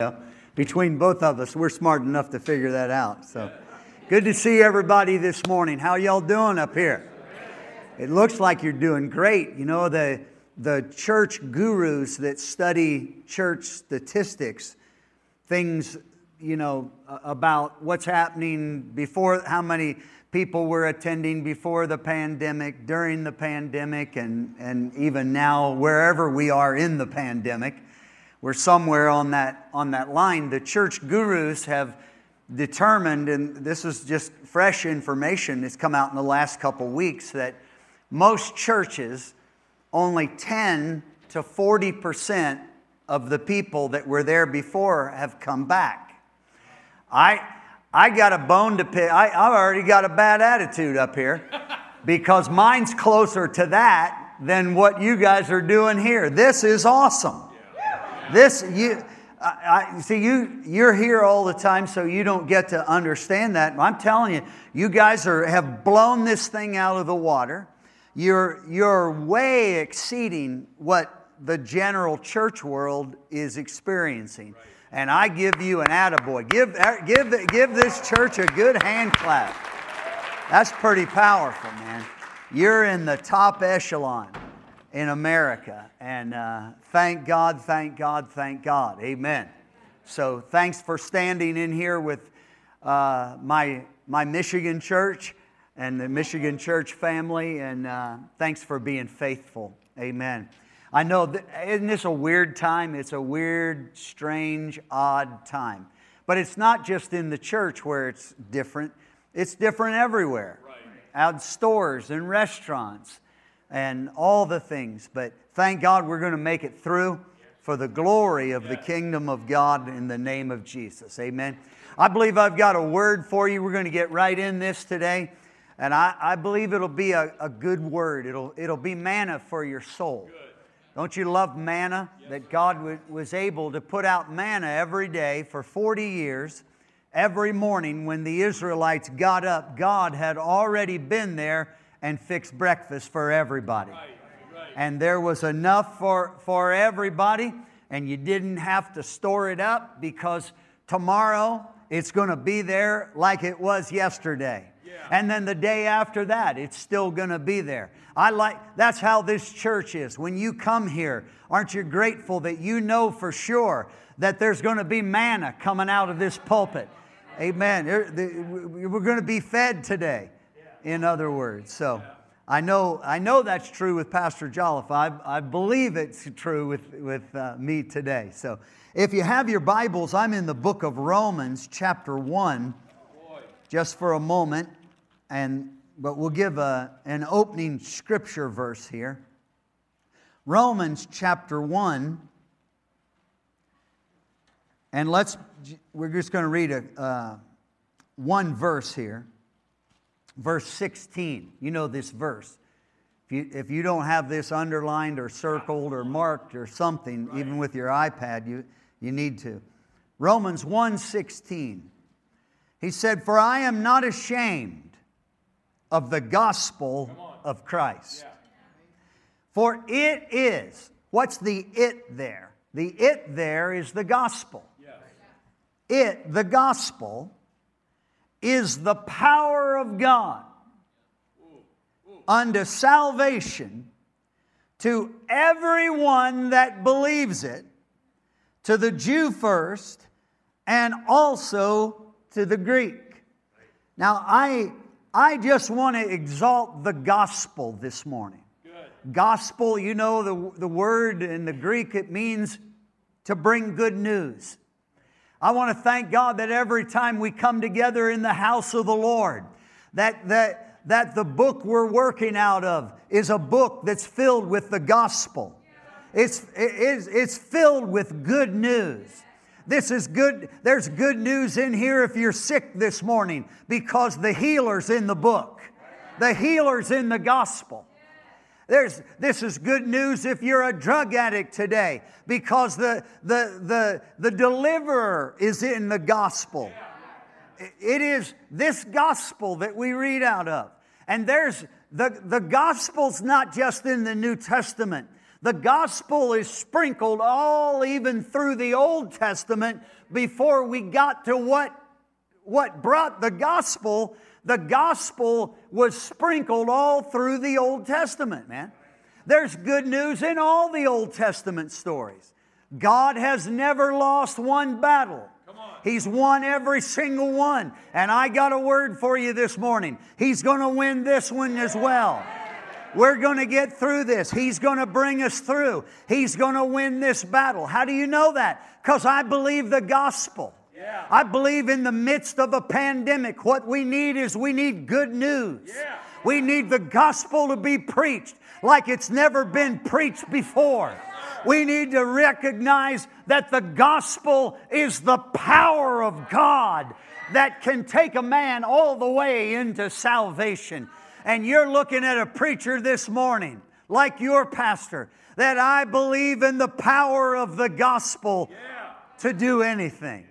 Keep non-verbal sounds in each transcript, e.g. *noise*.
know, between both of us, we're smart enough to figure that out. So good to see everybody this morning. How y'all doing up here? It looks like you're doing great. You know, the, the church gurus that study church statistics, things, you know, about what's happening before, how many people were attending before the pandemic, during the pandemic, and, and even now, wherever we are in the pandemic we're somewhere on that, on that line. The church gurus have determined, and this is just fresh information, that's come out in the last couple weeks, that most churches, only 10 to 40% of the people that were there before have come back. I, I got a bone to pick. I, I've already got a bad attitude up here *laughs* because mine's closer to that than what you guys are doing here. This is awesome. This, you, I, I, see, you, you're here all the time, so you don't get to understand that. I'm telling you, you guys are, have blown this thing out of the water. You're, you're way exceeding what the general church world is experiencing. And I give you an attaboy. Give, uh, give, give this church a good hand clap. That's pretty powerful, man. You're in the top echelon in America. And uh, thank God, thank God, thank God. Amen. So thanks for standing in here with uh, my, my Michigan church and the Michigan church family. And uh, thanks for being faithful. Amen. I know, that, isn't this a weird time? It's a weird, strange, odd time. But it's not just in the church where it's different, it's different everywhere. Right. Out stores and restaurants and all the things. But thank God we're going to make it through for the glory of the kingdom of God in the name of Jesus. Amen. I believe I've got a word for you. We're going to get right in this today. And I, I believe it'll be a, a good word. It'll, it'll be manna for your soul. Good. Don't you love manna? Yes. That God w- was able to put out manna every day for 40 years. Every morning when the Israelites got up, God had already been there and fix breakfast for everybody. Right, right. And there was enough for, for everybody, and you didn't have to store it up because tomorrow it's going to be there like it was yesterday. Yeah. And then the day after that, it's still going to be there. I like that's how this church is. When you come here, aren't you grateful that you know for sure that there's going to be manna coming out of this pulpit? Amen. We're going to be fed today in other words. So I know, I know that's true with Pastor Jolliffe. I, I believe it's true with, with uh, me today. So if you have your Bibles, I'm in the book of Romans, chapter 1, just for a moment. And, but we'll give a, an opening scripture verse here. Romans chapter 1. And let's, we're just going to read a, uh, one verse here verse 16. You know this verse. If you, if you don't have this underlined or circled or marked or something, right. even with your iPad, you, you need to. Romans 1:16. He said, "For I am not ashamed of the gospel of Christ. Yeah. For it is, what's the it there? The it there is the gospel. Yes. It, the gospel, is the power of God unto salvation to everyone that believes it, to the Jew first, and also to the Greek. Now, I, I just want to exalt the gospel this morning. Good. Gospel, you know, the, the word in the Greek, it means to bring good news. I want to thank God that every time we come together in the house of the Lord, that, that, that the book we're working out of is a book that's filled with the gospel. It's, it's, it's filled with good news. This is good. There's good news in here if you're sick this morning because the healer's in the book. The healer's in the gospel. There's, this is good news if you're a drug addict today because the, the, the, the deliverer is in the gospel. It is this gospel that we read out of. And there's the, the gospel's not just in the New Testament. The gospel is sprinkled all even through the Old Testament before we got to what, what brought the gospel. The gospel was sprinkled all through the Old Testament, man. There's good news in all the Old Testament stories. God has never lost one battle. He's won every single one. And I got a word for you this morning. He's going to win this one as well. We're going to get through this. He's going to bring us through. He's going to win this battle. How do you know that? Because I believe the gospel. Yeah. I believe in the midst of a pandemic, what we need is we need good news. Yeah. We need the gospel to be preached like it's never been preached before. We need to recognize that the gospel is the power of God that can take a man all the way into salvation and you're looking at a preacher this morning, like your pastor, that I believe in the power of the gospel to do anything.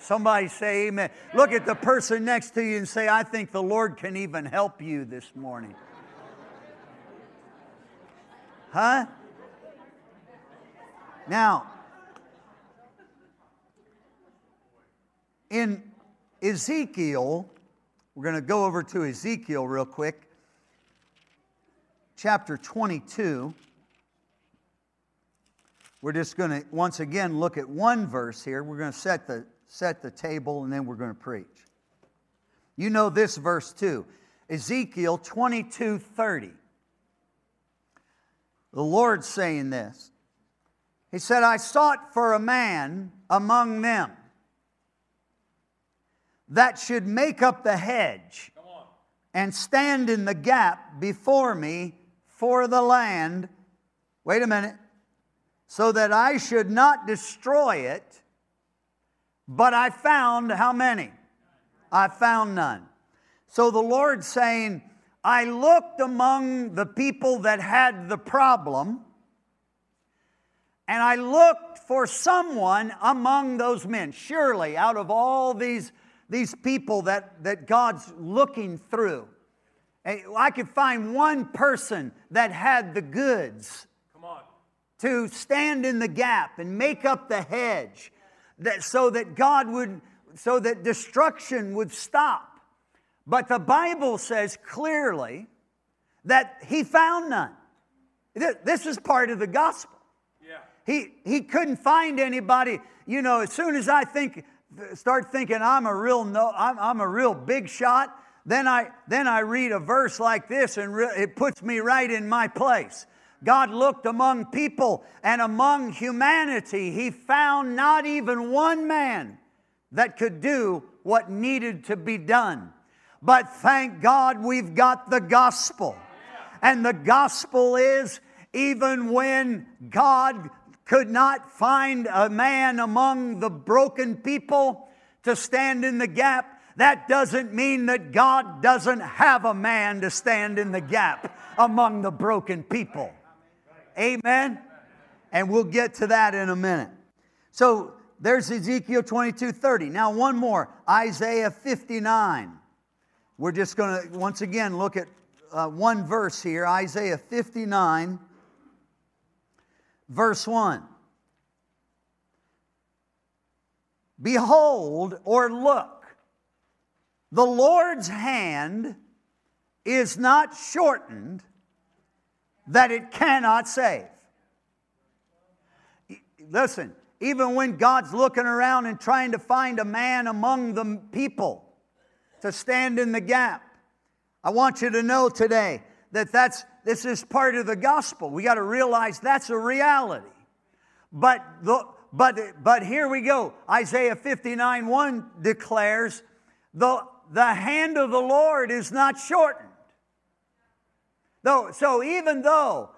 Somebody say amen. Look at the person next to you and say, I think the Lord can even help you this morning. Huh? Now, in Ezekiel we're going to go over to Ezekiel real quick, chapter 22. We're just going to once again look at one verse here. We're going to set the, set the table and then we're going to preach. You know this verse too Ezekiel 22 30. The Lord's saying this. He said, I sought for a man among them that should make up the hedge and stand in the gap before me for the land. Wait a minute. So that I should not destroy it, but I found how many? I found none. So the Lord saying, I looked among the people that had the problem, and I looked for someone among those men. Surely, out of all these these people that, that God's looking through. Eh, I could find one person that had the goods to stand in the gap and make up the hedge that, so that God would, so that destruction would stop. But the Bible says clearly that he found none. This is part of the gospel. He, he couldn't find anybody. You know, as soon as I think, start thinking I'm a real no, I'm, I'm a real big shot, then I then I read a verse like this and re- it puts me right in my place. God looked among people and among humanity. He found not even one man that could do what needed to be done. But thank God we've got the gospel. And the gospel is even when God could not find a man among the broken people to stand in the gap, that doesn't mean that God doesn't have a man to stand in the gap among the broken people. Amen? And we'll get to that in a minute. So there's Ezekiel 22 30. Now, one more Isaiah 59. We're just going to once again look at uh, one verse here Isaiah 59 verse 1. Behold, or look, the Lord's hand is not shortened that it cannot save. Listen, even when God's looking around and trying to find a man among the people to stand in the gap, I want you to know today that that's this is part of the gospel. We got to realize that's a reality. But, the, but, but here we go. Isaiah 59 1 declares, the, the hand of the Lord is not shortened. Though, so even though,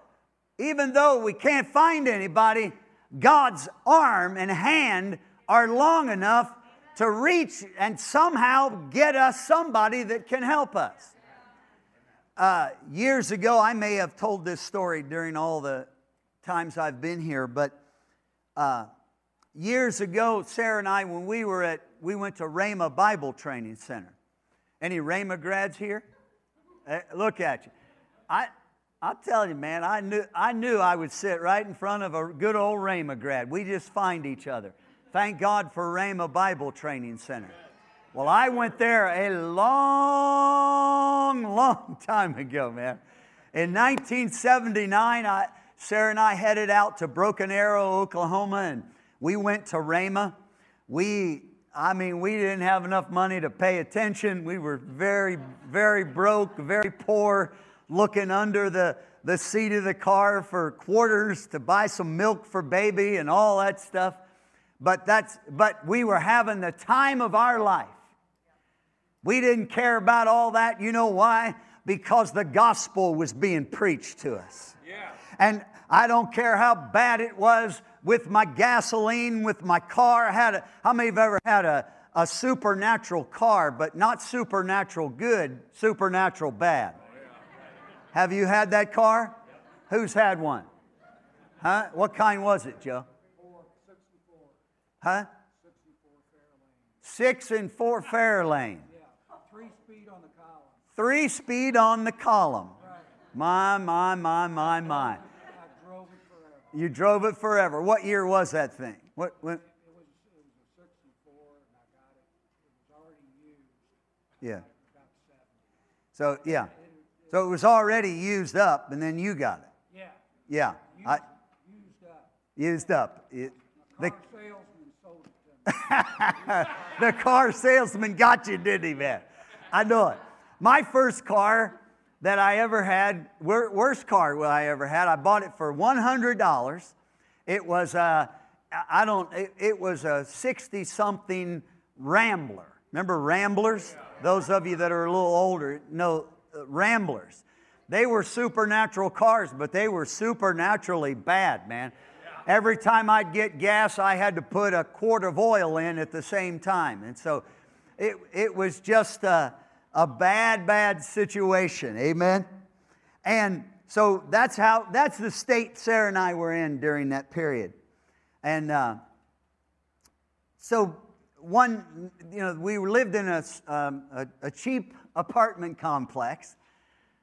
even though we can't find anybody, God's arm and hand are long enough to reach and somehow get us somebody that can help us. Uh, years ago, I may have told this story during all the times I've been here, but uh, years ago, Sarah and I, when we were at, we went to Rhema Bible Training Center. Any Rhema grads here? Uh, look at you. I, I'll tell you, man, I knew, I knew I would sit right in front of a good old Rhema grad. We just find each other. Thank God for Rhema Bible Training Center. Well, I went there a long, long *laughs* time ago, man. In 1979, I, Sarah and I headed out to Broken Arrow, Oklahoma, and we went to Rhema. We, I mean, we didn't have enough money to pay attention. We were very, very broke, very poor, looking under the, the seat of the car for quarters to buy some milk for baby and all that stuff. But that's but we were having the time of our life. We didn't care about all that. You know why? Because the gospel was being preached to us. Yeah. And I don't care how bad it was with my gasoline, with my car. I had a, how many have ever had a, a supernatural car, but not supernatural good, supernatural bad? Oh, have you had that car? Who's had one? Huh? What kind was it, Joe? Huh? Six and four Fairlane. Three speed on the column. My, my, my, my, my. You drove it forever. What year was that thing? What? When? It was, it was a 64, and I got it. It was already used. Yeah. So, yeah. So it was already used up, and then you got it. Yeah. Yeah. Used, I, used up. Used up. It, the, car salesman sold it to me. *laughs* the car salesman got you, didn't he, man? I know it. My first car that I ever had, worst car I ever had, I bought it for $100. It was a, I don't, it, it was a 60 something Rambler. Remember Ramblers? Those of you that are a little older know uh, Ramblers. They were supernatural cars, but they were supernaturally bad, man. Every time I'd get gas, I had to put a quart of oil in at the same time. And so it, it was just, uh, a bad, bad situation. Amen? And so that's how, that's the state Sarah and I were in during that period. And uh, so one, you know, we lived in a, um, a, a, cheap apartment complex.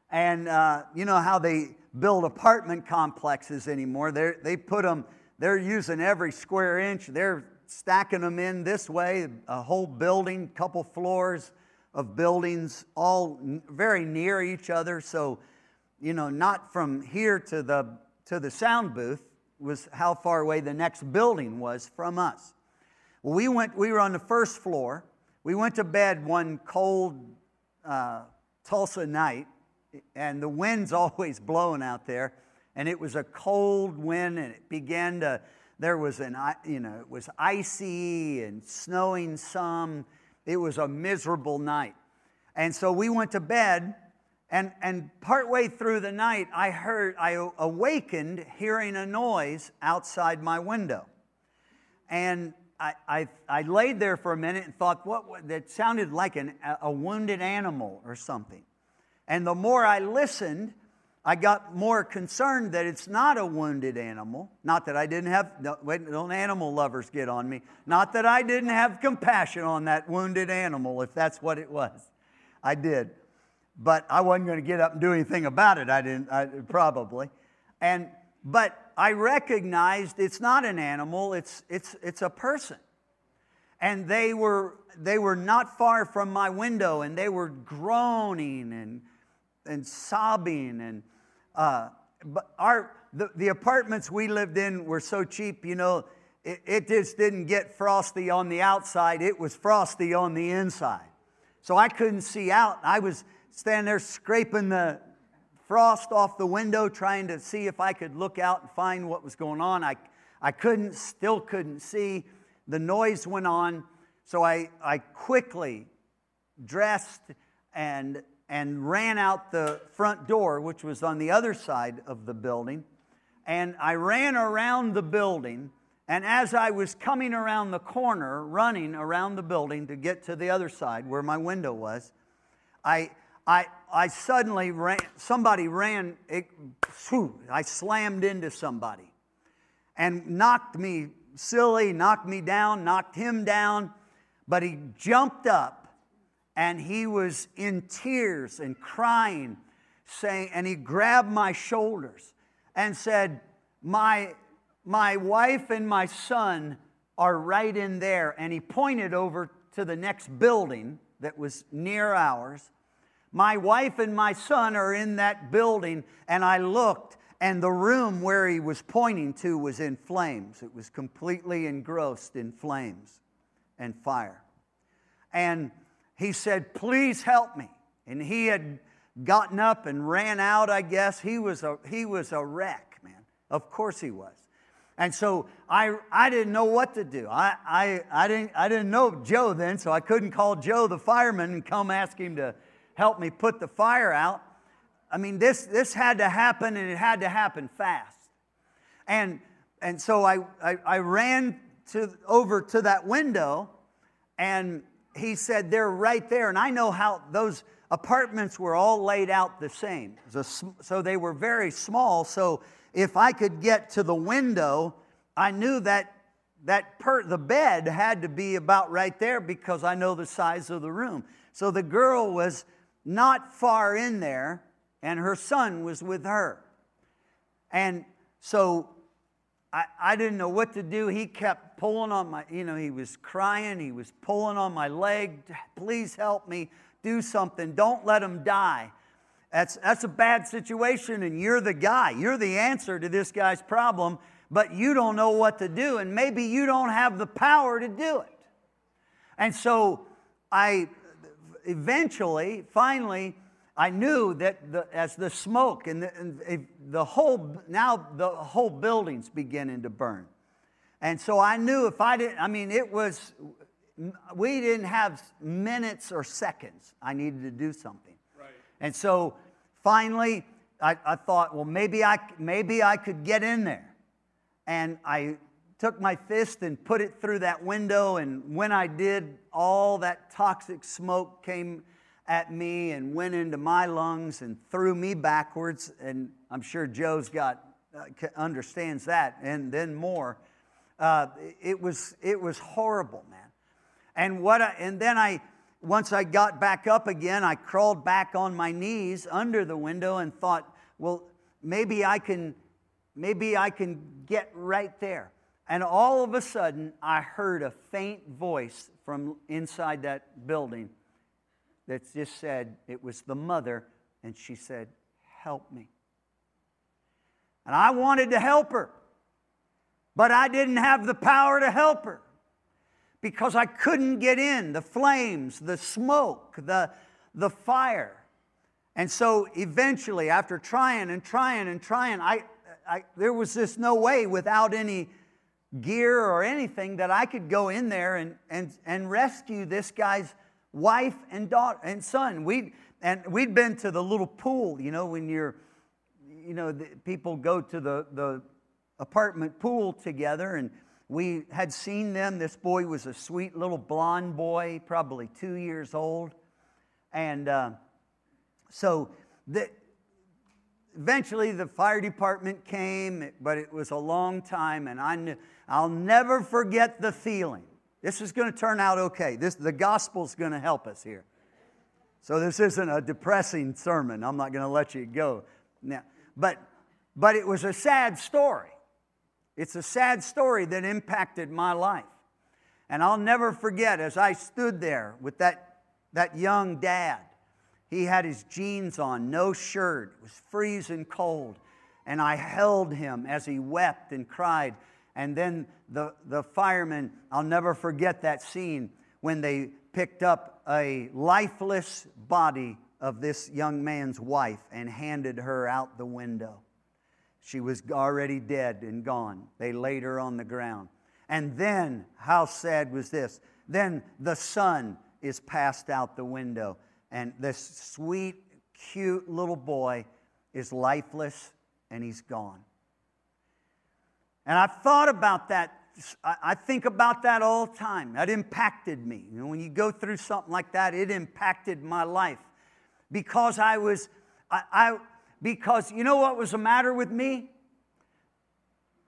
And uh, you know how they build apartment complexes anymore. They're, they put them, they're using every square inch. They're stacking them in this way, a whole building, couple floors of buildings, all very near each other. So, you know, not from here to the, to the sound booth was how far away the next building was from us. Well, we, went, we were on the first floor. We went to bed one cold uh, Tulsa night, and the wind's *laughs* always blowing out there. And it was a cold wind, and it began to, there was an, you know, it was icy and snowing some it was a miserable night. And so we went to bed, and, and partway through the night, I heard, I awakened hearing a noise outside my window. And I, I, I laid there for a minute and thought, what, what that sounded like an, a wounded animal or something. And the more I listened, I got more concerned that it's not a wounded animal. Not that I didn't have, don't animal lovers get on me. Not that I didn't have compassion on that wounded animal, if that's what it was. I did. But I wasn't going to get up and do anything about it. I didn't, I, probably. And, but I recognized it's not an animal, it's, it's, it's a person. And they were, they were not far from my window, and they were groaning and, and sobbing and uh, but our, the, the apartments we lived in were so cheap, you know, it, it just didn't get frosty on the outside, it was frosty on the inside. So I couldn't see out. I was standing there scraping the frost off the window, trying to see if I could look out and find what was going on. I, I couldn't, still couldn't see. The noise went on. So I, I quickly dressed and and ran out the front door, which was on the other side of the building. And I ran around the building. And as I was coming around the corner, running around the building to get to the other side where my window was, I, I, I suddenly ran, somebody ran, it, whew, I slammed into somebody and knocked me silly, knocked me down, knocked him down, but he jumped up and he was in tears and crying, saying, and he grabbed my shoulders and said, My, my wife and my son are right in there. And he pointed over to the next building that was near ours. My wife and my son are in that building, and I looked, and the room where he was pointing to was in flames. It was completely engrossed in flames and fire. And he said, Please help me. And he had gotten up and ran out, I guess. He was a, he was a wreck, man. Of course he was. And so I, I didn't know what to do. I, I, I, didn't, I didn't know Joe then, so I couldn't call Joe the fireman and come ask him to help me put the fire out. I mean, this, this had to happen and it had to happen fast. And, and so I, I, I ran to, over to that window and he said, They're right there. And I know how those apartments were all laid out the same. So they were very small. So if I could get to the window, I knew that that per, the bed had to be about right there because I know the size of the room. So the girl was not far in there, and her son was with her. And so I, I didn't know what to do. He kept pulling on my, you know, he was crying, he was pulling on my leg. Please help me, do something. Don't let him die. That's, that's a bad situation, and you're the guy. You're the answer to this guy's problem, but you don't know what to do, and maybe you don't have the power to do it. And so I eventually, finally, I knew that the, as the smoke and the, and the whole, now the whole building's beginning to burn. And so I knew if I didn't, I mean, it was, we didn't have minutes or seconds. I needed to do something. Right. And so finally, I, I thought, well, maybe I, maybe I could get in there. And I took my fist and put it through that window. And when I did, all that toxic smoke came at me and went into my lungs and threw me backwards. And I'm sure Joe's got uh, understands that, and then more. Uh, it was it was horrible, man. And what I, and then I once I got back up again, I crawled back on my knees under the window and thought, well, maybe I can, maybe I can get right there. And all of a sudden, I heard a faint voice from inside that building that just said, it was the mother, and she said, Help me. And I wanted to help her, but I didn't have the power to help her because I couldn't get in the flames, the smoke, the, the fire. And so eventually, after trying and trying and trying, I, I, there was just no way without any gear or anything that I could go in there and, and, and rescue this guy's wife and daughter and son. we and we'd been to the little pool, you know, when you're, you know, the, people go to the, the apartment pool together and we had seen them. This boy was a sweet little blond boy, probably two years old. And uh, so the, eventually the fire department came, but it was a long time, and I knew, I'll never forget the feeling. This is going to turn out okay. This, the gospel's going to help us here. So this isn't a depressing sermon. I'm not going to let you go now. But, but it was a sad story. It's a sad story that impacted my life. And I'll never forget as I stood there with that, that young dad. He had his jeans on, no shirt, it was freezing cold. And I held him as he wept and cried. And then the, the firemen, I'll never forget that scene when they picked up a lifeless body of this young man's wife and handed her out the window. She was already dead and gone. They laid her on the ground. And then, how sad was this? Then the son is passed out the window, and this sweet, cute little boy is lifeless and he's gone. And I've thought about that. I think about that all the time. That impacted me. You know, when you go through something like that, it impacted my life because I was, I, I because you know what was the matter with me?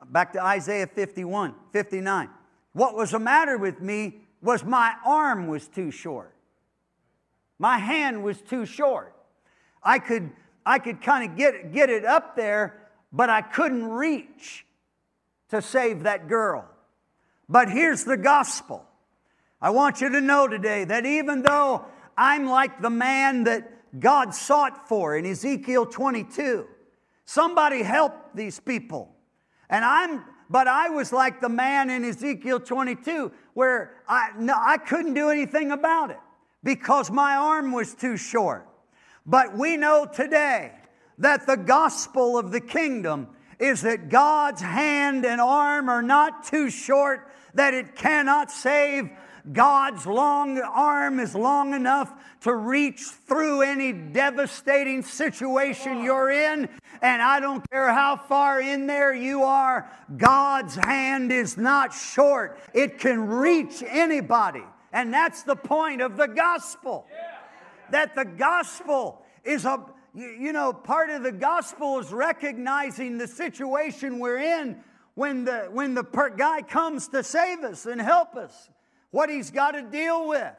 Back to Isaiah 51, 59. What was the matter with me was my arm was too short. My hand was too short. I could, I could kind of get, get it up there, but I couldn't reach to save that girl. But here's the gospel. I want you to know today that even though I'm like the man that God sought for in Ezekiel 22, somebody helped these people. And I'm, but I was like the man in Ezekiel 22 where I, no, I couldn't do anything about it because my arm was too short. But we know today that the gospel of the kingdom is that God's hand and arm are not too short that it cannot save. God's long arm is long enough to reach through any devastating situation you're in. And I don't care how far in there you are, God's hand is not short. It can reach anybody. And that's the point of the gospel. That the gospel is a, you know, part of the gospel is recognizing the situation we're in when the, when the per- guy comes to save us and help us, what he's got to deal with.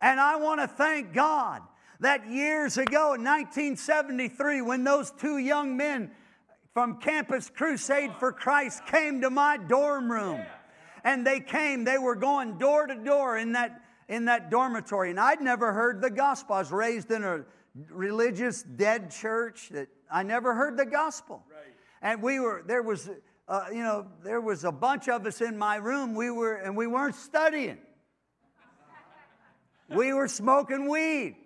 And I want to thank God that years ago in 1973, when those two young men from Campus Crusade for Christ came to my dorm room, and they came, they were going door to door in that, in that dormitory. And I'd never heard the gospel. I was raised in a religious dead church that I never heard the gospel. And we were, there was, uh, you know, there was a bunch of us in my room. We were, and we weren't studying. *laughs* we were smoking weed.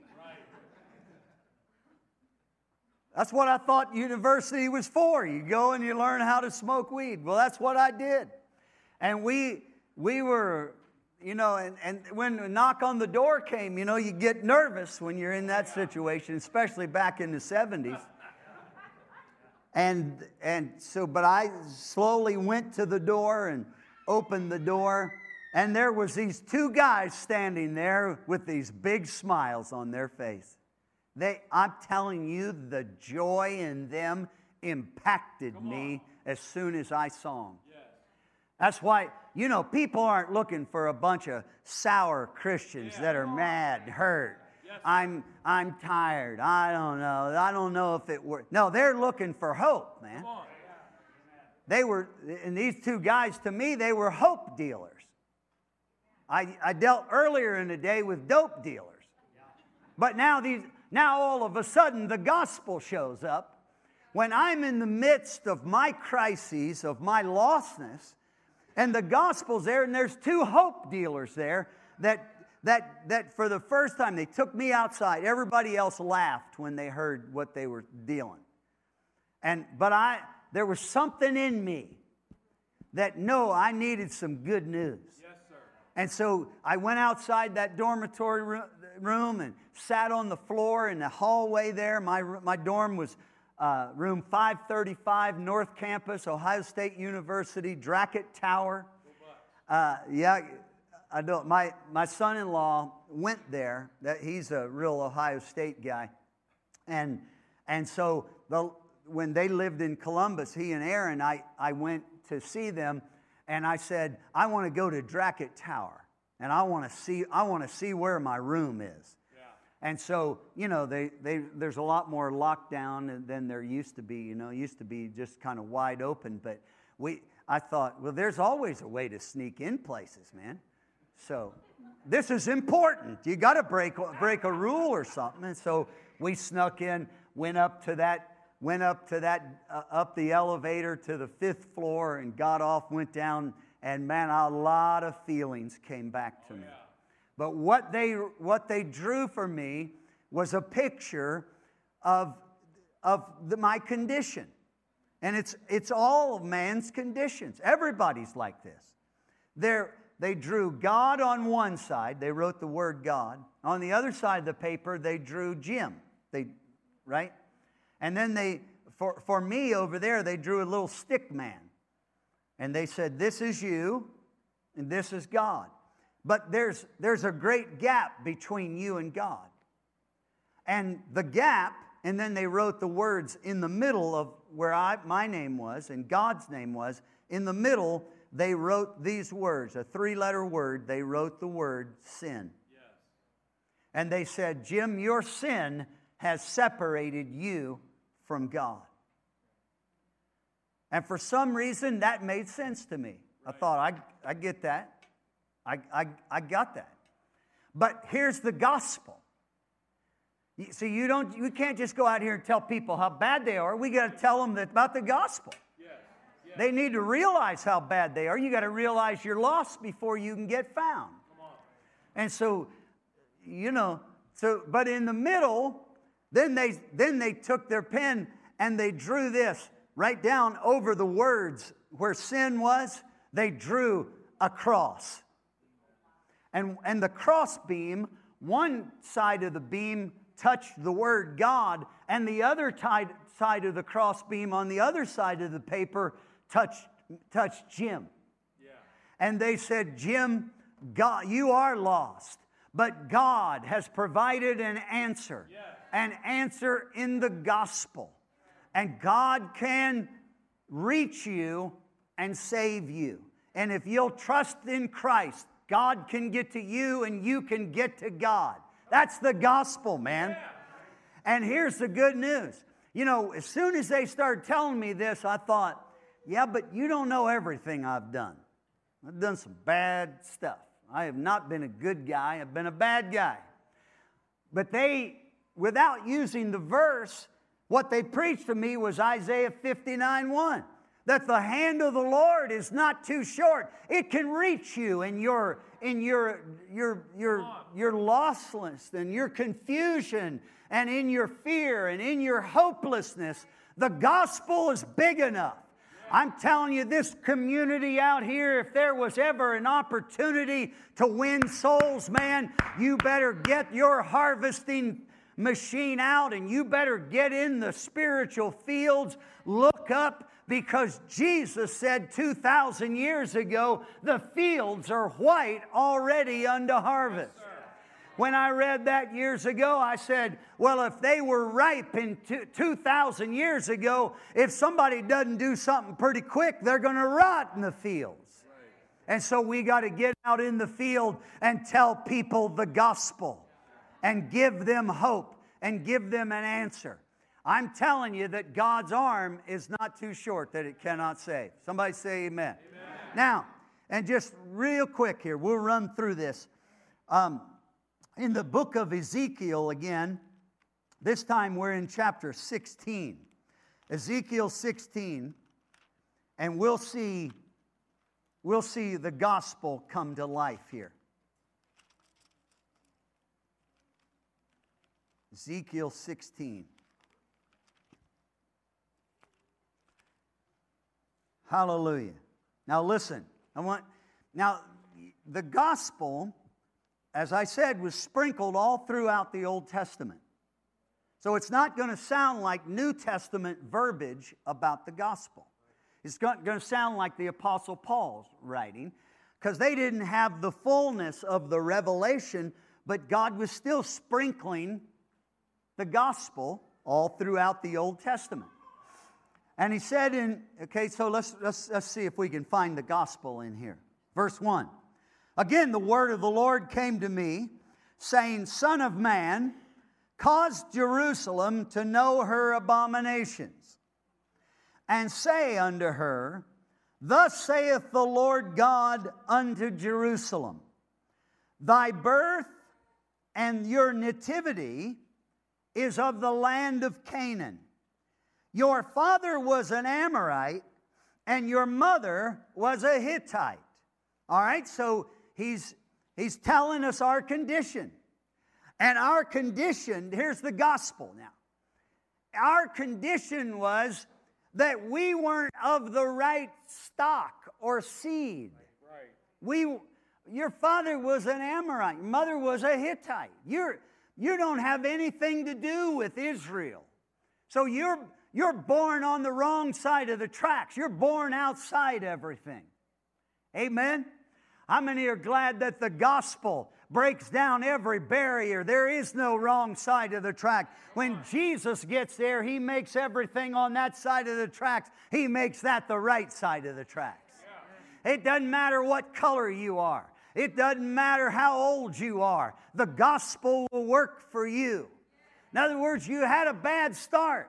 That's what I thought university was for. You go and you learn how to smoke weed. Well, that's what I did. And we, we were you know, and, and when a knock on the door came, you know, you get nervous when you're in that situation, especially back in the 70s. And, and so, but I slowly went to the door and opened the door, and there was these two guys standing there with these big smiles on their face. They, I'm telling you, the joy in them impacted me as soon as I saw them. Yes. That's why you know, people aren't looking for a bunch of sour Christians yeah. that are mad, hurt. Yes. I'm, I'm tired. I don't know. I don't know if it works. No, they're looking for hope, man. They were, and these two guys, to me, they were hope dealers. I, I dealt earlier in the day with dope dealers. But now these, now all of a sudden the gospel shows up. When I'm in the midst of my crises, of my lostness, and the gospel's there, and there's two hope dealers there that that that for the first time they took me outside. Everybody else laughed when they heard what they were dealing. And but I there was something in me that no, I needed some good news. Yes, sir. And so I went outside that dormitory room and sat on the floor in the hallway there. My, my dorm was uh, room 535, North Campus, Ohio State University, Drackett Tower. Uh, yeah, I don't. My my son-in-law went there. That he's a real Ohio State guy, and and so the when they lived in Columbus, he and Aaron, I I went to see them, and I said I want to go to Drackett Tower, and I want to see I want to see where my room is. And so, you know, they, they, there's a lot more lockdown than there used to be. You know, used to be just kind of wide open. But we, I thought, well, there's always a way to sneak in places, man. So this is important. You got to break, break a rule or something. And so we snuck in, went up to that, went up to that, uh, up the elevator to the fifth floor and got off, went down, and man, a lot of feelings came back to me. But what they, what they drew for me was a picture of, of the, my condition. And it's, it's all of man's conditions. Everybody's like this. They're, they drew God on one side, they wrote the word God. On the other side of the paper, they drew Jim. They, right? And then they, for, for me over there, they drew a little stick man. And they said, This is you, and this is God. But there's, there's a great gap between you and God. And the gap, and then they wrote the words in the middle of where I, my name was and God's name was, in the middle, they wrote these words, a three letter word, they wrote the word sin. Yes. And they said, Jim, your sin has separated you from God. And for some reason, that made sense to me. Right. I thought, I, I get that. I, I, I got that. But here's the gospel. See, you don't you can't just go out here and tell people how bad they are. We got to tell them that, about the gospel. They need to realize how bad they are. You got to realize you're lost before you can get found. And so, you know, so but in the middle, then they then they took their pen and they drew this right down over the words where sin was. They drew a cross. And, and the cross beam, one side of the beam touched the word God, and the other side of the cross beam on the other side of the paper touched, touched Jim. Yeah. And they said, Jim, God, you are lost, but God has provided an answer, yeah. an answer in the gospel. And God can reach you and save you. And if you'll trust in Christ, God can get to you and you can get to God. That's the gospel, man. And here's the good news. You know, as soon as they started telling me this, I thought, yeah, but you don't know everything I've done. I've done some bad stuff. I have not been a good guy, I've been a bad guy. But they, without using the verse, what they preached to me was Isaiah 59 1 that the hand of the Lord is not too short. It can reach you in your in your your your your losslessness and your confusion and in your fear and in your hopelessness. The gospel is big enough. I'm telling you, this community out here, if there was ever an opportunity to win souls, man, you better get your harvesting machine out and you better get in the spiritual fields. Look up because Jesus said 2,000 years ago, the fields are white already unto harvest. Yes, when I read that years ago, I said, well, if they were ripe in 2,000 years ago, if somebody doesn't do something pretty quick, they're going to rot in the fields. And so we got to get out in the field and tell people the gospel and give them hope and give them an answer. I'm telling you that God's arm is not too short that it cannot save. Somebody say amen. amen. Now, and just real quick here, we'll run through this. Um, in the book of Ezekiel again, this time we're in chapter 16. Ezekiel 16, and we'll see, we'll see the gospel come to life here. Ezekiel 16. Hallelujah. Now listen, I want, now the gospel, as I said, was sprinkled all throughout the Old Testament. So it's not going to sound like New Testament verbiage about the gospel. It's going to sound like the Apostle Paul's writing because they didn't have the fullness of the revelation, but God was still sprinkling the gospel all throughout the Old Testament. And he said in, okay, so let's, let's, let's see if we can find the gospel in here. Verse 1. Again, the word of the Lord came to me, saying, Son of man, cause Jerusalem to know her abominations, and say unto her, Thus saith the Lord God unto Jerusalem, Thy birth and your nativity is of the land of Canaan your father was an Amorite and your mother was a Hittite. All right, so he's, he's telling us our condition. And our condition, here's the gospel now. Our condition was that we weren't of the right stock or seed. Right. We, your father was an Amorite, your mother was a Hittite. You're, you don't have anything to do with Israel. So you're, you're born on the wrong side of the tracks. You're born outside everything. Amen? How many are glad that the gospel breaks down every barrier? There is no wrong side of the track. When Jesus gets there, he makes everything on that side of the tracks, he makes that the right side of the tracks. It doesn't matter what color you are, it doesn't matter how old you are. The gospel will work for you. In other words, you had a bad start.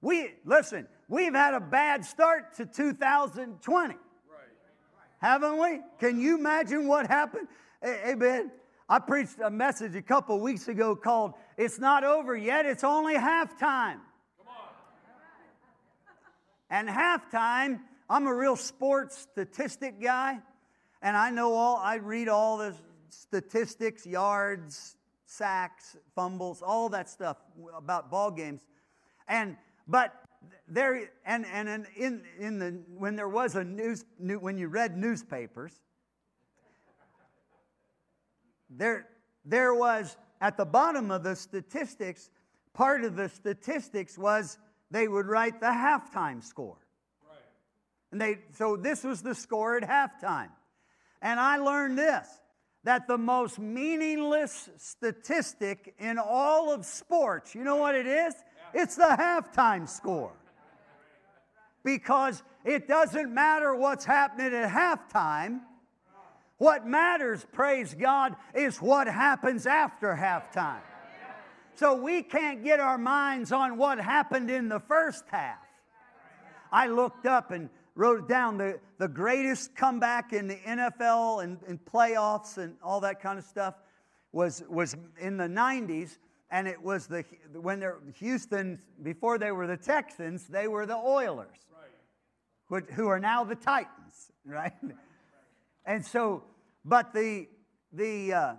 We listen, we've had a bad start to 2020. Haven't we? Can you imagine what happened? Amen. I preached a message a couple weeks ago called It's Not Over Yet, It's Only Halftime. And halftime, I'm a real sports statistic guy, and I know all, I read all the statistics, yards, sacks, fumbles, all that stuff about ball games. And but there and and in in the when there was a news when you read newspapers, there there was at the bottom of the statistics, part of the statistics was they would write the halftime score. Right. And they so this was the score at halftime. And I learned this that the most meaningless statistic in all of sports, you know what it is? It's the halftime score. Because it doesn't matter what's happening at halftime. What matters, praise God, is what happens after halftime. So we can't get our minds on what happened in the first half. I looked up and wrote down the, the greatest comeback in the NFL and, and playoffs and all that kind of stuff was, was in the 90s. And it was the, when they're Houston, before they were the Texans, they were the Oilers, right. who are now the Titans, *laughs* right? And so, but the, the, uh,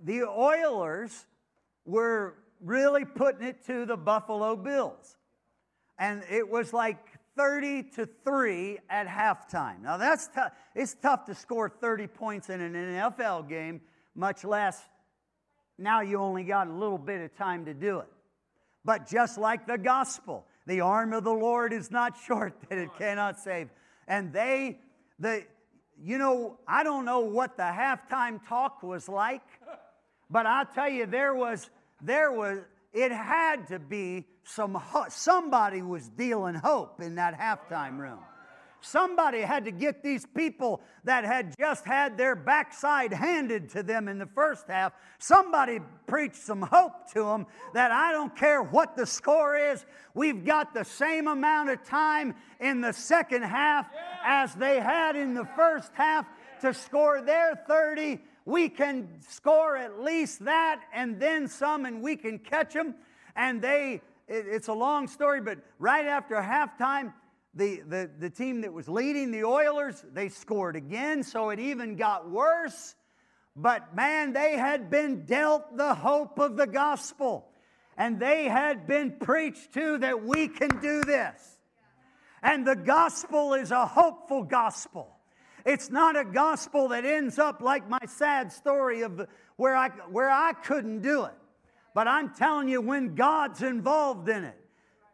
the Oilers were really putting it to the Buffalo Bills. And it was like 30 to 3 at halftime. Now that's tough. It's tough to score 30 points in an NFL game, much less now you only got a little bit of time to do it. But just like the gospel, the arm of the Lord is not *laughs* short that it cannot save. And they, the, you know, I don't know what the halftime talk was like, but I'll tell you, there was, there was, it had to be some somebody was dealing hope in that halftime room. Somebody had to get these people that had just had their backside handed to them in the first half. Somebody preached some hope to them that I don't care what the score is, we've got the same amount of time in the second half as they had in the first half to score their 30 we can score at least that and then some, and we can catch them. And they, it, it's a long story, but right after halftime, the, the, the team that was leading the Oilers, they scored again, so it even got worse. But man, they had been dealt the hope of the gospel. And they had been preached to that we can do this. And the gospel is a hopeful gospel. It's not a gospel that ends up like my sad story of where, I, where I couldn't do it. But I'm telling you, when God's involved in it,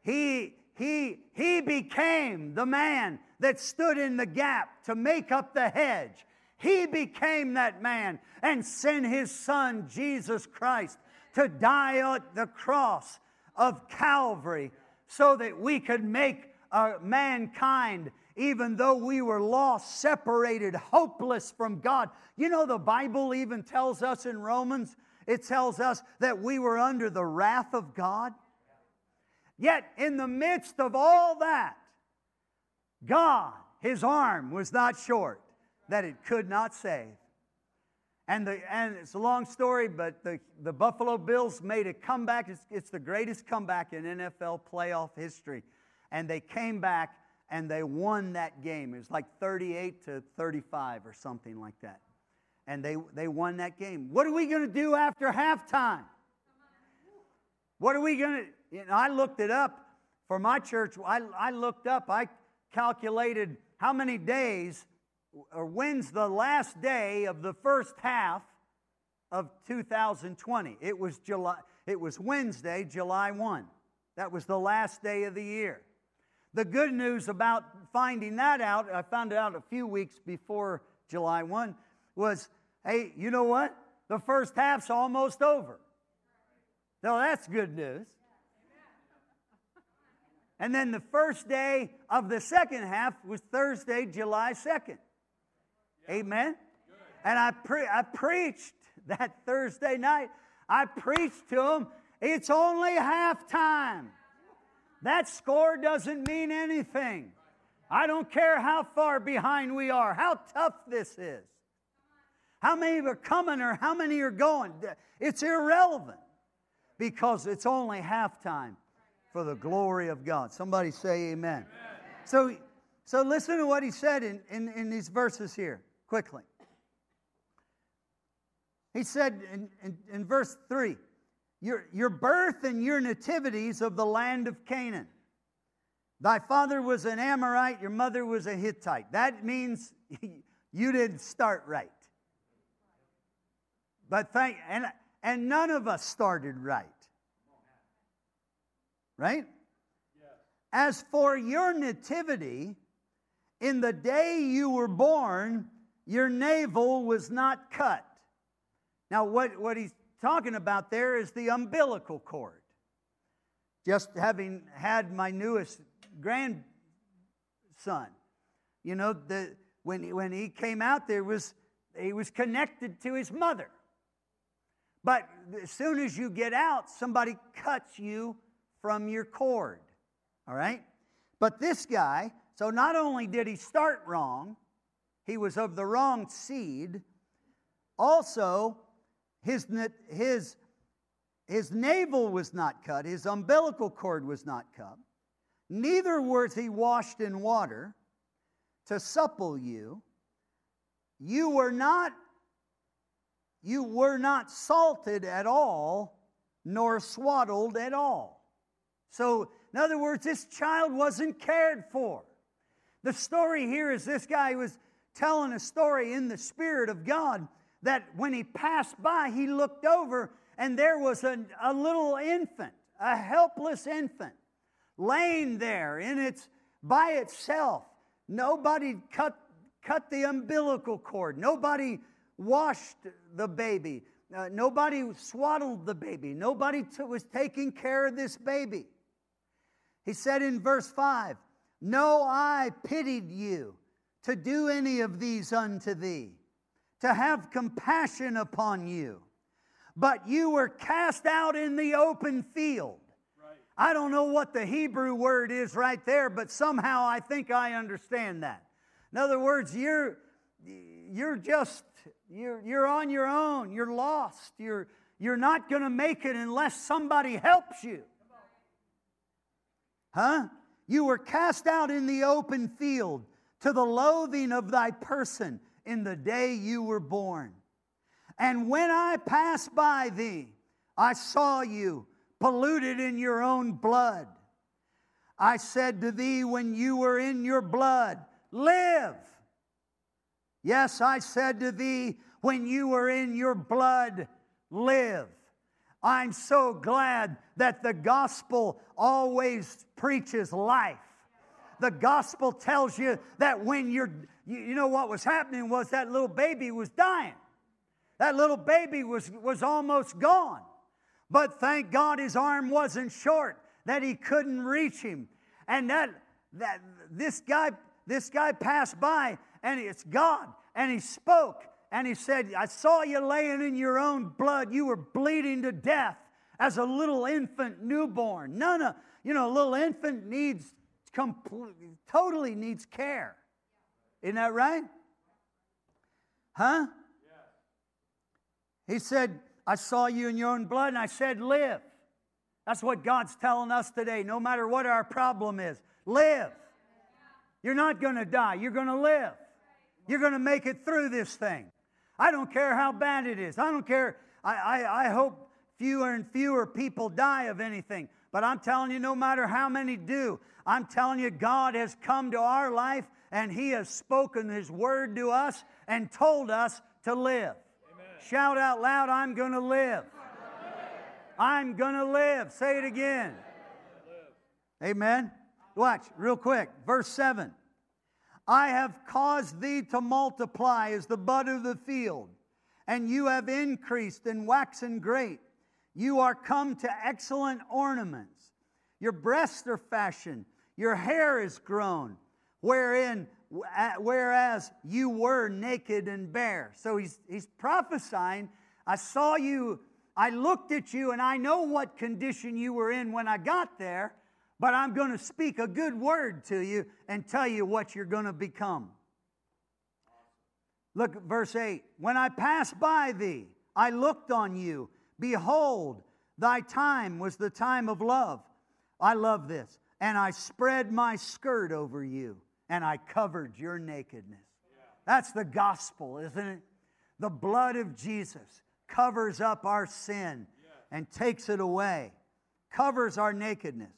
He, he, he became the man that stood in the gap to make up the hedge. He became that man and sent his son, Jesus Christ, to die at the cross of Calvary so that we could make uh, mankind even though we were lost, separated, hopeless from God. You know, the Bible even tells us in Romans, it tells us that we were under the wrath of God. Yet, in the midst of all that, God, His arm was not short, that it could not save. And, the, and it's a long story, but the, the Buffalo Bills made a comeback. It's, it's the greatest comeback in NFL playoff history. And they came back and they won that game. It was like 38 to 35 or something like that. And they, they won that game. What are we going to do after halftime? What are we going to? You know, I looked it up for my church. I, I looked up, I calculated how many days or when's the last day of the first half of 2020. It was July, it was Wednesday, July 1. That was the last day of the year. The good news about finding that out, I found it out a few weeks before July 1, was hey, you know what? The first half's almost over. So that's good news. And then the first day of the second half was Thursday, July 2nd. Amen? And I, pre- I preached that Thursday night. I preached to them. It's only halftime. That score doesn't mean anything. I don't care how far behind we are, how tough this is, how many are coming or how many are going. It's irrelevant because it's only halftime for the glory of God. Somebody say amen. amen. So, so listen to what he said in, in, in these verses here, quickly. He said in, in, in verse 3 your, your birth and your nativities of the land of Canaan. Thy father was an Amorite, your mother was a Hittite. That means *laughs* you didn't start right. But thank, and, and none of us started right. Right? As for your nativity, in the day you were born, your navel was not cut. Now, what, what he's talking about there is the umbilical cord. Just having had my newest grandson, you know, the, when, when he came out, there was, he was connected to his mother. But as soon as you get out, somebody cuts you from your cord. All right? But this guy, so not only did he start wrong, he was of the wrong seed, also his, his, his navel was not cut, his umbilical cord was not cut, neither was he washed in water to supple you. You were not you were not salted at all, nor swaddled at all. So, in other words, this child wasn't cared for. The story here is this guy was telling a story in the Spirit of God that when he passed by, he looked over and there was a, a little infant, a helpless infant, laying there in its, by itself. Nobody cut, cut the umbilical cord. Nobody washed the baby. Uh, nobody swaddled the baby. Nobody t- was taking care of this baby. He said in verse 5 No I pitied you to do any of these unto thee to have compassion upon you. But you were cast out in the open field. Right. I don't know what the Hebrew word is right there, but somehow I think I understand that. In other words, you're, you're just, you're, you're on your own. You're lost. You're, you're not going to make it unless somebody helps you. Huh? You were cast out in the open field to the loathing of thy person in the day you were born. And when I passed by thee, I saw you polluted in your own blood. I said to thee when you were in your blood, Live. Yes, I said to thee when you were in your blood, Live. I'm so glad that the gospel always preaches life the gospel tells you that when you're, you, know what was happening was that little baby was dying. That little baby was, was almost gone. But thank God his arm wasn't short, that he couldn't reach him. And that, that this guy, this guy passed by and it's God. And he spoke and he said, I saw you laying in your own blood. You were bleeding to death as a little infant newborn. None of, you know, a little infant needs completely, totally needs care. Isn't that right? Huh? He said, I saw you in your own blood, and I said, Live. That's what God's telling us today, no matter what our problem is. Live. You're not going to die, you're going to live. You're going to make it through this thing. I don't care how bad it is. I don't care. I, I, I hope fewer and fewer people die of anything. But I'm telling you, no matter how many do, I'm telling you, God has come to our life and He has spoken His word to us and told us to live. Amen. Shout out loud, I'm going to live. I'm going to live. Say it again. Amen. Watch, real quick. Verse 7. I have caused thee to multiply as the bud of the field, and you have increased and waxen great. You are come to excellent ornaments. Your breasts are fashioned, your hair is grown, wherein whereas you were naked and bare. So he's, he's prophesying, I saw you I looked at you and I know what condition you were in when I got there, but I'm going to speak a good word to you and tell you what you're going to become. Look at verse 8. When I passed by thee, I looked on you. Behold, thy time was the time of love. I love this. And I spread my skirt over you, and I covered your nakedness. That's the gospel, isn't it? The blood of Jesus covers up our sin and takes it away, covers our nakedness.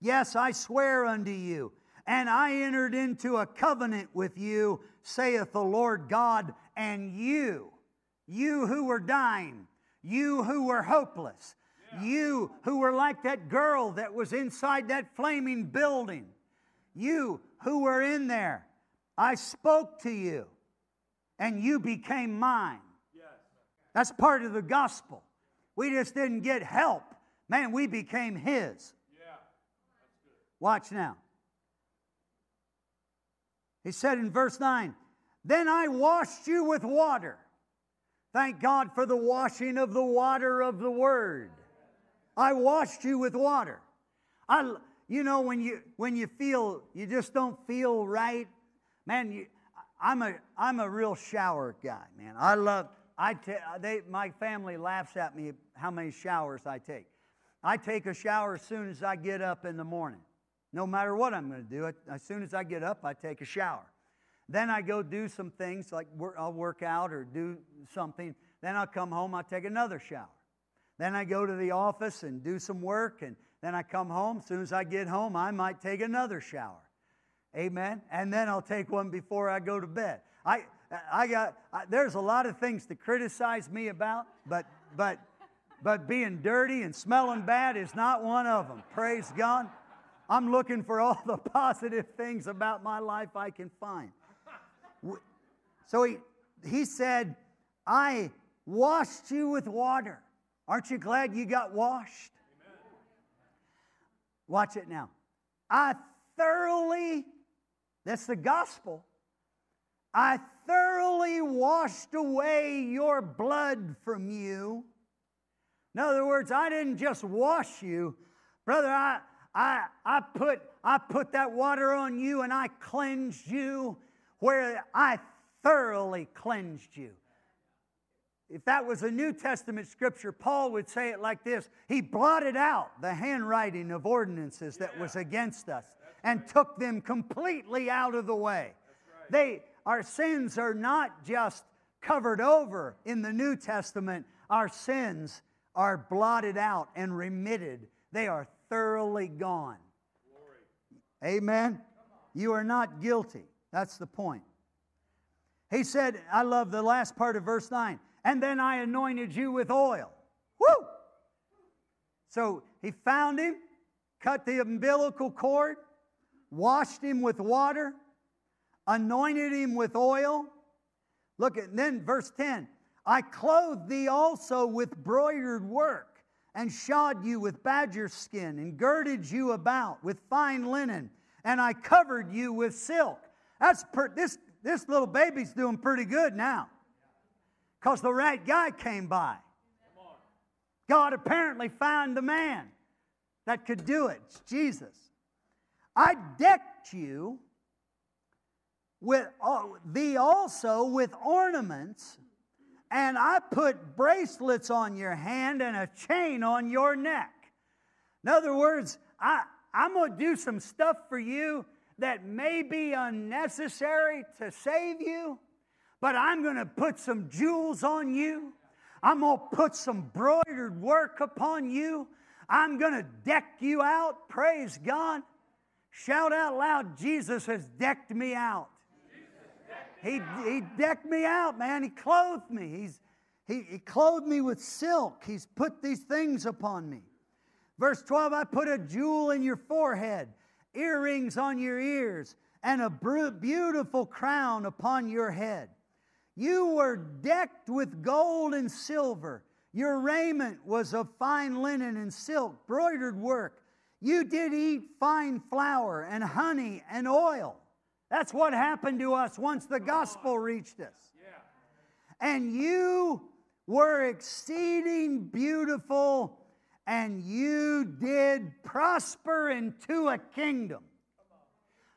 Yes, I swear unto you, and I entered into a covenant with you, saith the Lord God, and you, you who were dying, you who were hopeless, yeah. you who were like that girl that was inside that flaming building, you who were in there, I spoke to you, and you became mine. That's part of the gospel. We just didn't get help. Man, we became His. Watch now. He said in verse 9, Then I washed you with water. Thank God for the washing of the water of the Word. I washed you with water. I, you know, when you, when you feel, you just don't feel right, man, you, I'm, a, I'm a real shower guy, man. I love, I ta- they, my family laughs at me how many showers I take. I take a shower as soon as I get up in the morning. No matter what I'm going to do, as soon as I get up, I take a shower. Then I go do some things like I'll work out or do something. Then I'll come home, I'll take another shower. Then I go to the office and do some work, and then I come home. As soon as I get home, I might take another shower. Amen. And then I'll take one before I go to bed. I, I got, I, there's a lot of things to criticize me about, but, but, but being dirty and smelling bad is not one of them. Praise God. I'm looking for all the *laughs* positive things about my life I can find. So he, he said, I washed you with water. Aren't you glad you got washed? Amen. Watch it now. I thoroughly, that's the gospel, I thoroughly washed away your blood from you. In other words, I didn't just wash you, brother, I, I, I, put, I put that water on you and I cleansed you where I thoroughly cleansed you. If that was a New Testament scripture, Paul would say it like this He blotted out the handwriting of ordinances that was against us and took them completely out of the way. They, our sins are not just covered over in the New Testament, our sins are blotted out and remitted. They are thoroughly gone. Glory. Amen? You are not guilty. That's the point. He said, I love the last part of verse 9, and then I anointed you with oil. Woo! So he found him, cut the umbilical cord, washed him with water, anointed him with oil. Look at then verse 10. I clothed thee also with broidered work, and shod you with badger skin, and girded you about with fine linen, and I covered you with silk. That's per, this, this little baby's doing pretty good now. Because the right guy came by. God apparently found the man that could do it. It's Jesus. I decked you with uh, thee also with ornaments, and I put bracelets on your hand and a chain on your neck. In other words, I, I'm going to do some stuff for you that may be unnecessary to save you, but I'm going to put some jewels on you. I'm going to put some broidered work upon you. I'm going to deck you out. Praise God. Shout out loud, Jesus has decked me out. He, he decked me out, man. He clothed me. He's, he, he clothed me with silk. He's put these things upon me. Verse 12 I put a jewel in your forehead, earrings on your ears, and a beautiful crown upon your head. You were decked with gold and silver. Your raiment was of fine linen and silk, broidered work. You did eat fine flour and honey and oil. That's what happened to us once the gospel reached us. And you were exceeding beautiful, and you did prosper into a kingdom.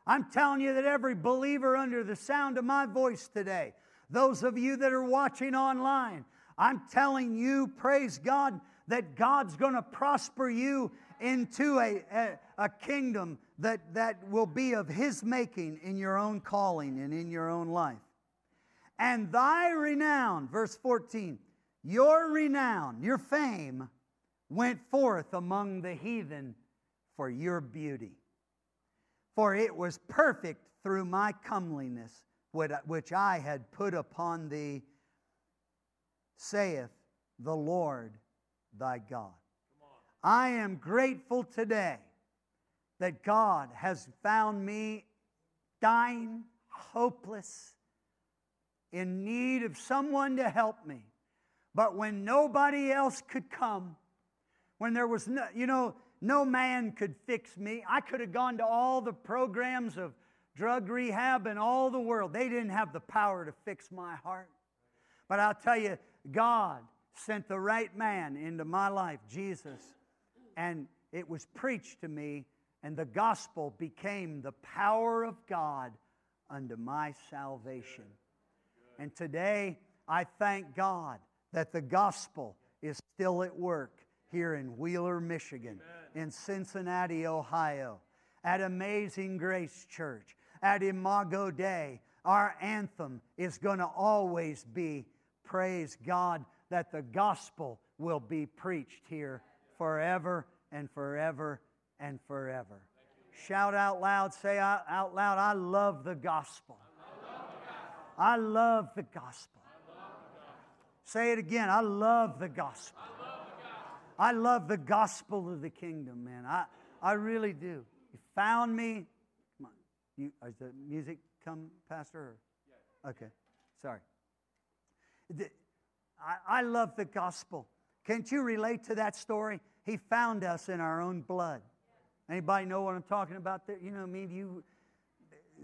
I'm telling you that every believer under the sound of my voice today, those of you that are watching online, I'm telling you, praise God, that God's going to prosper you into a, a, a, kingdom that, that will be of His making in your own calling and in your own life. And thy renown, verse 14, your renown, your fame, went forth among the heathen for your beauty. For it was perfect through my comeliness, which I had put upon thee, saith the Lord thy God. I am grateful today that God has found me dying, hopeless, in need of someone to help me. But when nobody else could come, when there was no, you know, no man could fix me. I could have gone to all the programs of drug rehab in all the world. They didn't have the power to fix my heart. But I'll tell you, God sent the right man into my life, Jesus, and it was preached to me, and the gospel became the power of God unto my salvation. And today, I thank God that the gospel is still at work here in Wheeler, Michigan, Amen. in Cincinnati, Ohio, at Amazing Grace Church, at Imago Dei. Our anthem is going to always be praise God that the gospel will be preached here forever and forever and forever. Shout out loud, say out loud, I love the gospel. I love the gospel. Say it again, I love the gospel. I love the gospel of the kingdom, man. I, I really do. You found me. Come on. You, is the music come, Pastor? Okay. Sorry. I, I love the gospel. Can't you relate to that story? He found us in our own blood. Anybody know what I'm talking about there? You know, I mean, you,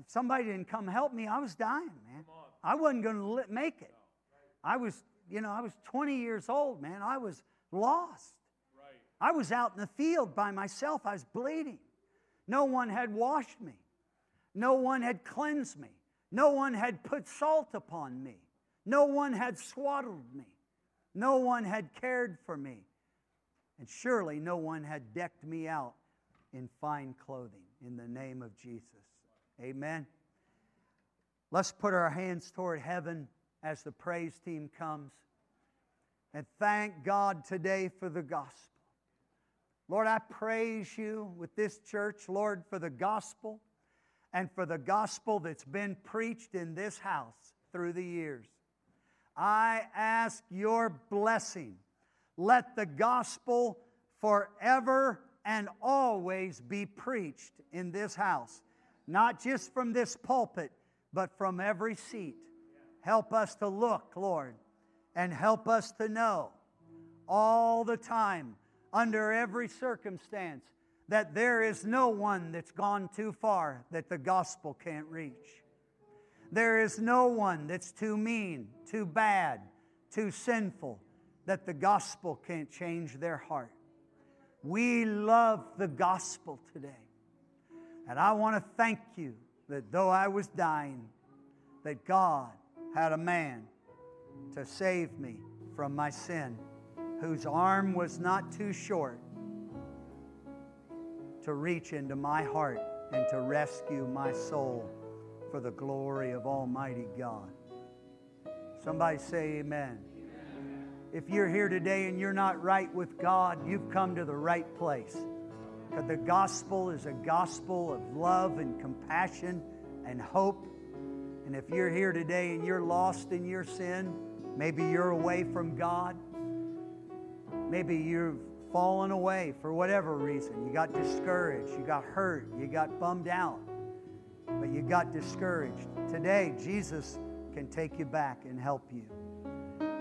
somebody didn't come help me. I was dying, man. I wasn't going to make it. I was, you know, I was 20 years old, man. I was lost. I was out in the field by myself. I was bleeding. No one had washed me. No one had cleansed me. No one had put salt upon me. No one had swaddled me. No one had cared for me. And surely no one had decked me out in fine clothing in the name of Jesus. Amen. Let's put our hands toward heaven as the praise team comes and thank God today for the gospel. Lord, I praise you with this church, Lord, for the gospel and for the gospel that's been preached in this house through the years. I ask your blessing. Let the gospel forever and always be preached in this house, not just from this pulpit, but from every seat. Help us to look, Lord, and help us to know all the time under every circumstance that there is no one that's gone too far that the gospel can't reach. There is no one that's too mean, too bad, too sinful that the gospel can't change their heart. We love the gospel today. And I want to thank you that though I was dying, that God had a man to save me from my sin whose arm was not too short to reach into my heart and to rescue my soul for the glory of Almighty God. Somebody say amen. If you're here today and you're not right with God, you've come to the right place. Because the gospel is a gospel of love and compassion and hope. And if you're here today and you're lost in your sin, maybe you're away from God, Maybe you've fallen away for whatever reason. You got discouraged, you got hurt, you got bummed out, but you got discouraged. Today, Jesus can take you back and help you.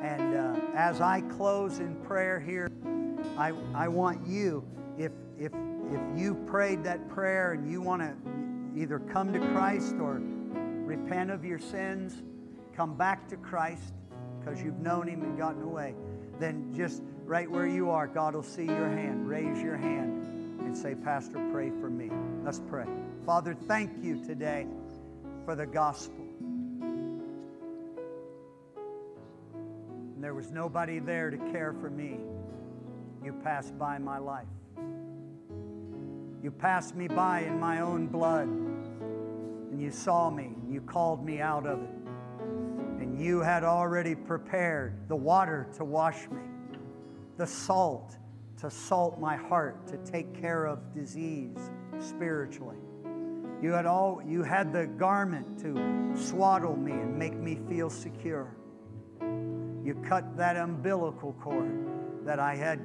And uh, as I close in prayer here, I, I want you, if, if, if you prayed that prayer and you want to either come to Christ or repent of your sins, come back to Christ because you've known him and gotten away, then just right where you are, God will see your hand. Raise your hand and say, Pastor, pray for me. Let's pray. Father, thank you today for the gospel. There was nobody there to care for me. You passed by my life. You passed me by in my own blood. And you saw me and you called me out of it. And you had already prepared the water to wash me, the salt to salt my heart, to take care of disease spiritually. You had, all, you had the garment to swaddle me and make me feel secure. You cut that umbilical cord that I had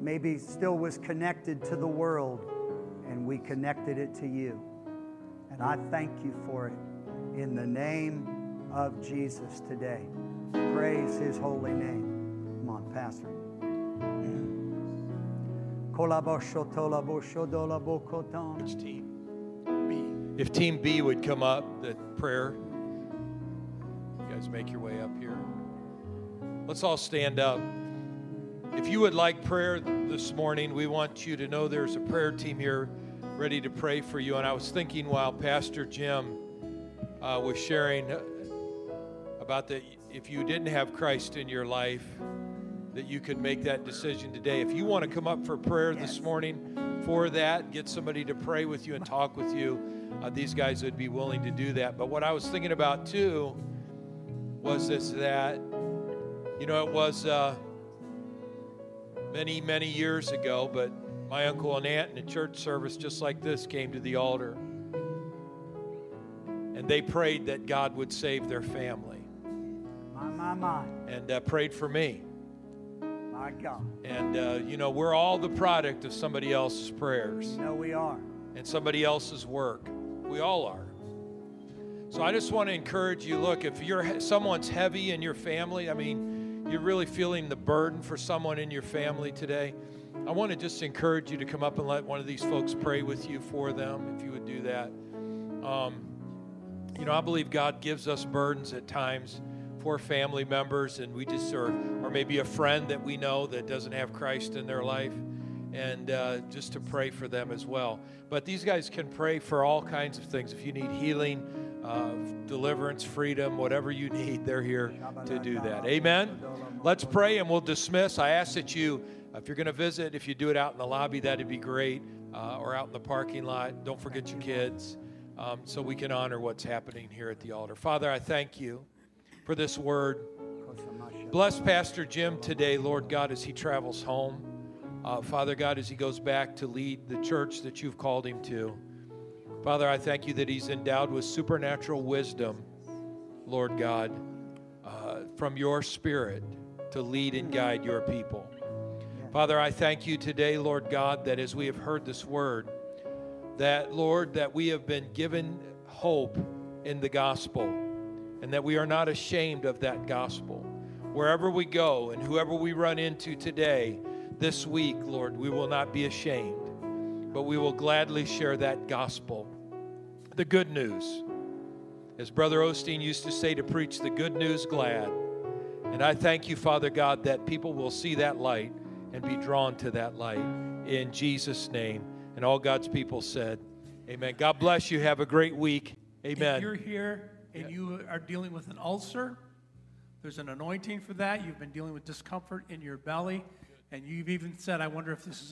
maybe still was connected to the world, and we connected it to you. And I thank you for it in the name of Jesus today. Praise his holy name. Come on, Pastor. Which team? B. If Team B would come up, the prayer. You guys make your way up here. Let's all stand up. If you would like prayer this morning, we want you to know there's a prayer team here ready to pray for you. And I was thinking while Pastor Jim uh, was sharing about that, if you didn't have Christ in your life, that you could make that decision today. If you want to come up for prayer Yes. this morning for that, get somebody to pray with you and talk with you, uh, these guys would be willing to do that. But what I was thinking about too was this that, you know, it was uh, many, many years ago, but my uncle and aunt in a church service just like this came to the altar. And they prayed that God would save their family My, my, my. and uh, prayed for me. My God. And, uh, you know, we're all the product of somebody else's prayers You know we are. and somebody else's work. We all are. So I just want to encourage you look, if you're someone's heavy in your family, I mean, you're really feeling the burden for someone in your family today, I want to just encourage you to come up and let one of these folks pray with you for them, if you would do that. Um, you know, I believe God gives us burdens at times for family members, and we just, or, or maybe a friend that we know that doesn't have Christ in their life, and uh, just to pray for them as well. But these guys can pray for all kinds of things. If you need healing, uh, deliverance, freedom, whatever you need, they're here to do that. Amen. Let's pray and we'll dismiss. I ask that you, if you're going to visit, if you do it out in the lobby, that'd be great, uh, or out in the parking lot. Don't forget your kids um, so we can honor what's happening here at the altar. Father, I thank you for this word. Bless Pastor Jim today, Lord God, as he travels home. Uh, Father God, as he goes back to lead the church that you've called him to. Father, I thank you that he's endowed with supernatural wisdom, Lord God, uh, from your spirit to lead and guide your people. Father, I thank you today, Lord God, that as we have heard this word, that, Lord, that we have been given hope in the gospel and that we are not ashamed of that gospel. Wherever we go and whoever we run into today, this week, Lord, we will not be ashamed, but we will gladly share that gospel, the good news. As Brother Osteen used to say, to preach the good news glad. And I thank you, Father God, that people will see that light and be drawn to that light in Jesus' name. And all God's people said, Amen. God bless you. Have a great week. Amen. If you're here and you are dealing with an ulcer, there's an anointing for that. You've been dealing with discomfort in your belly, and you've even said, I wonder if this is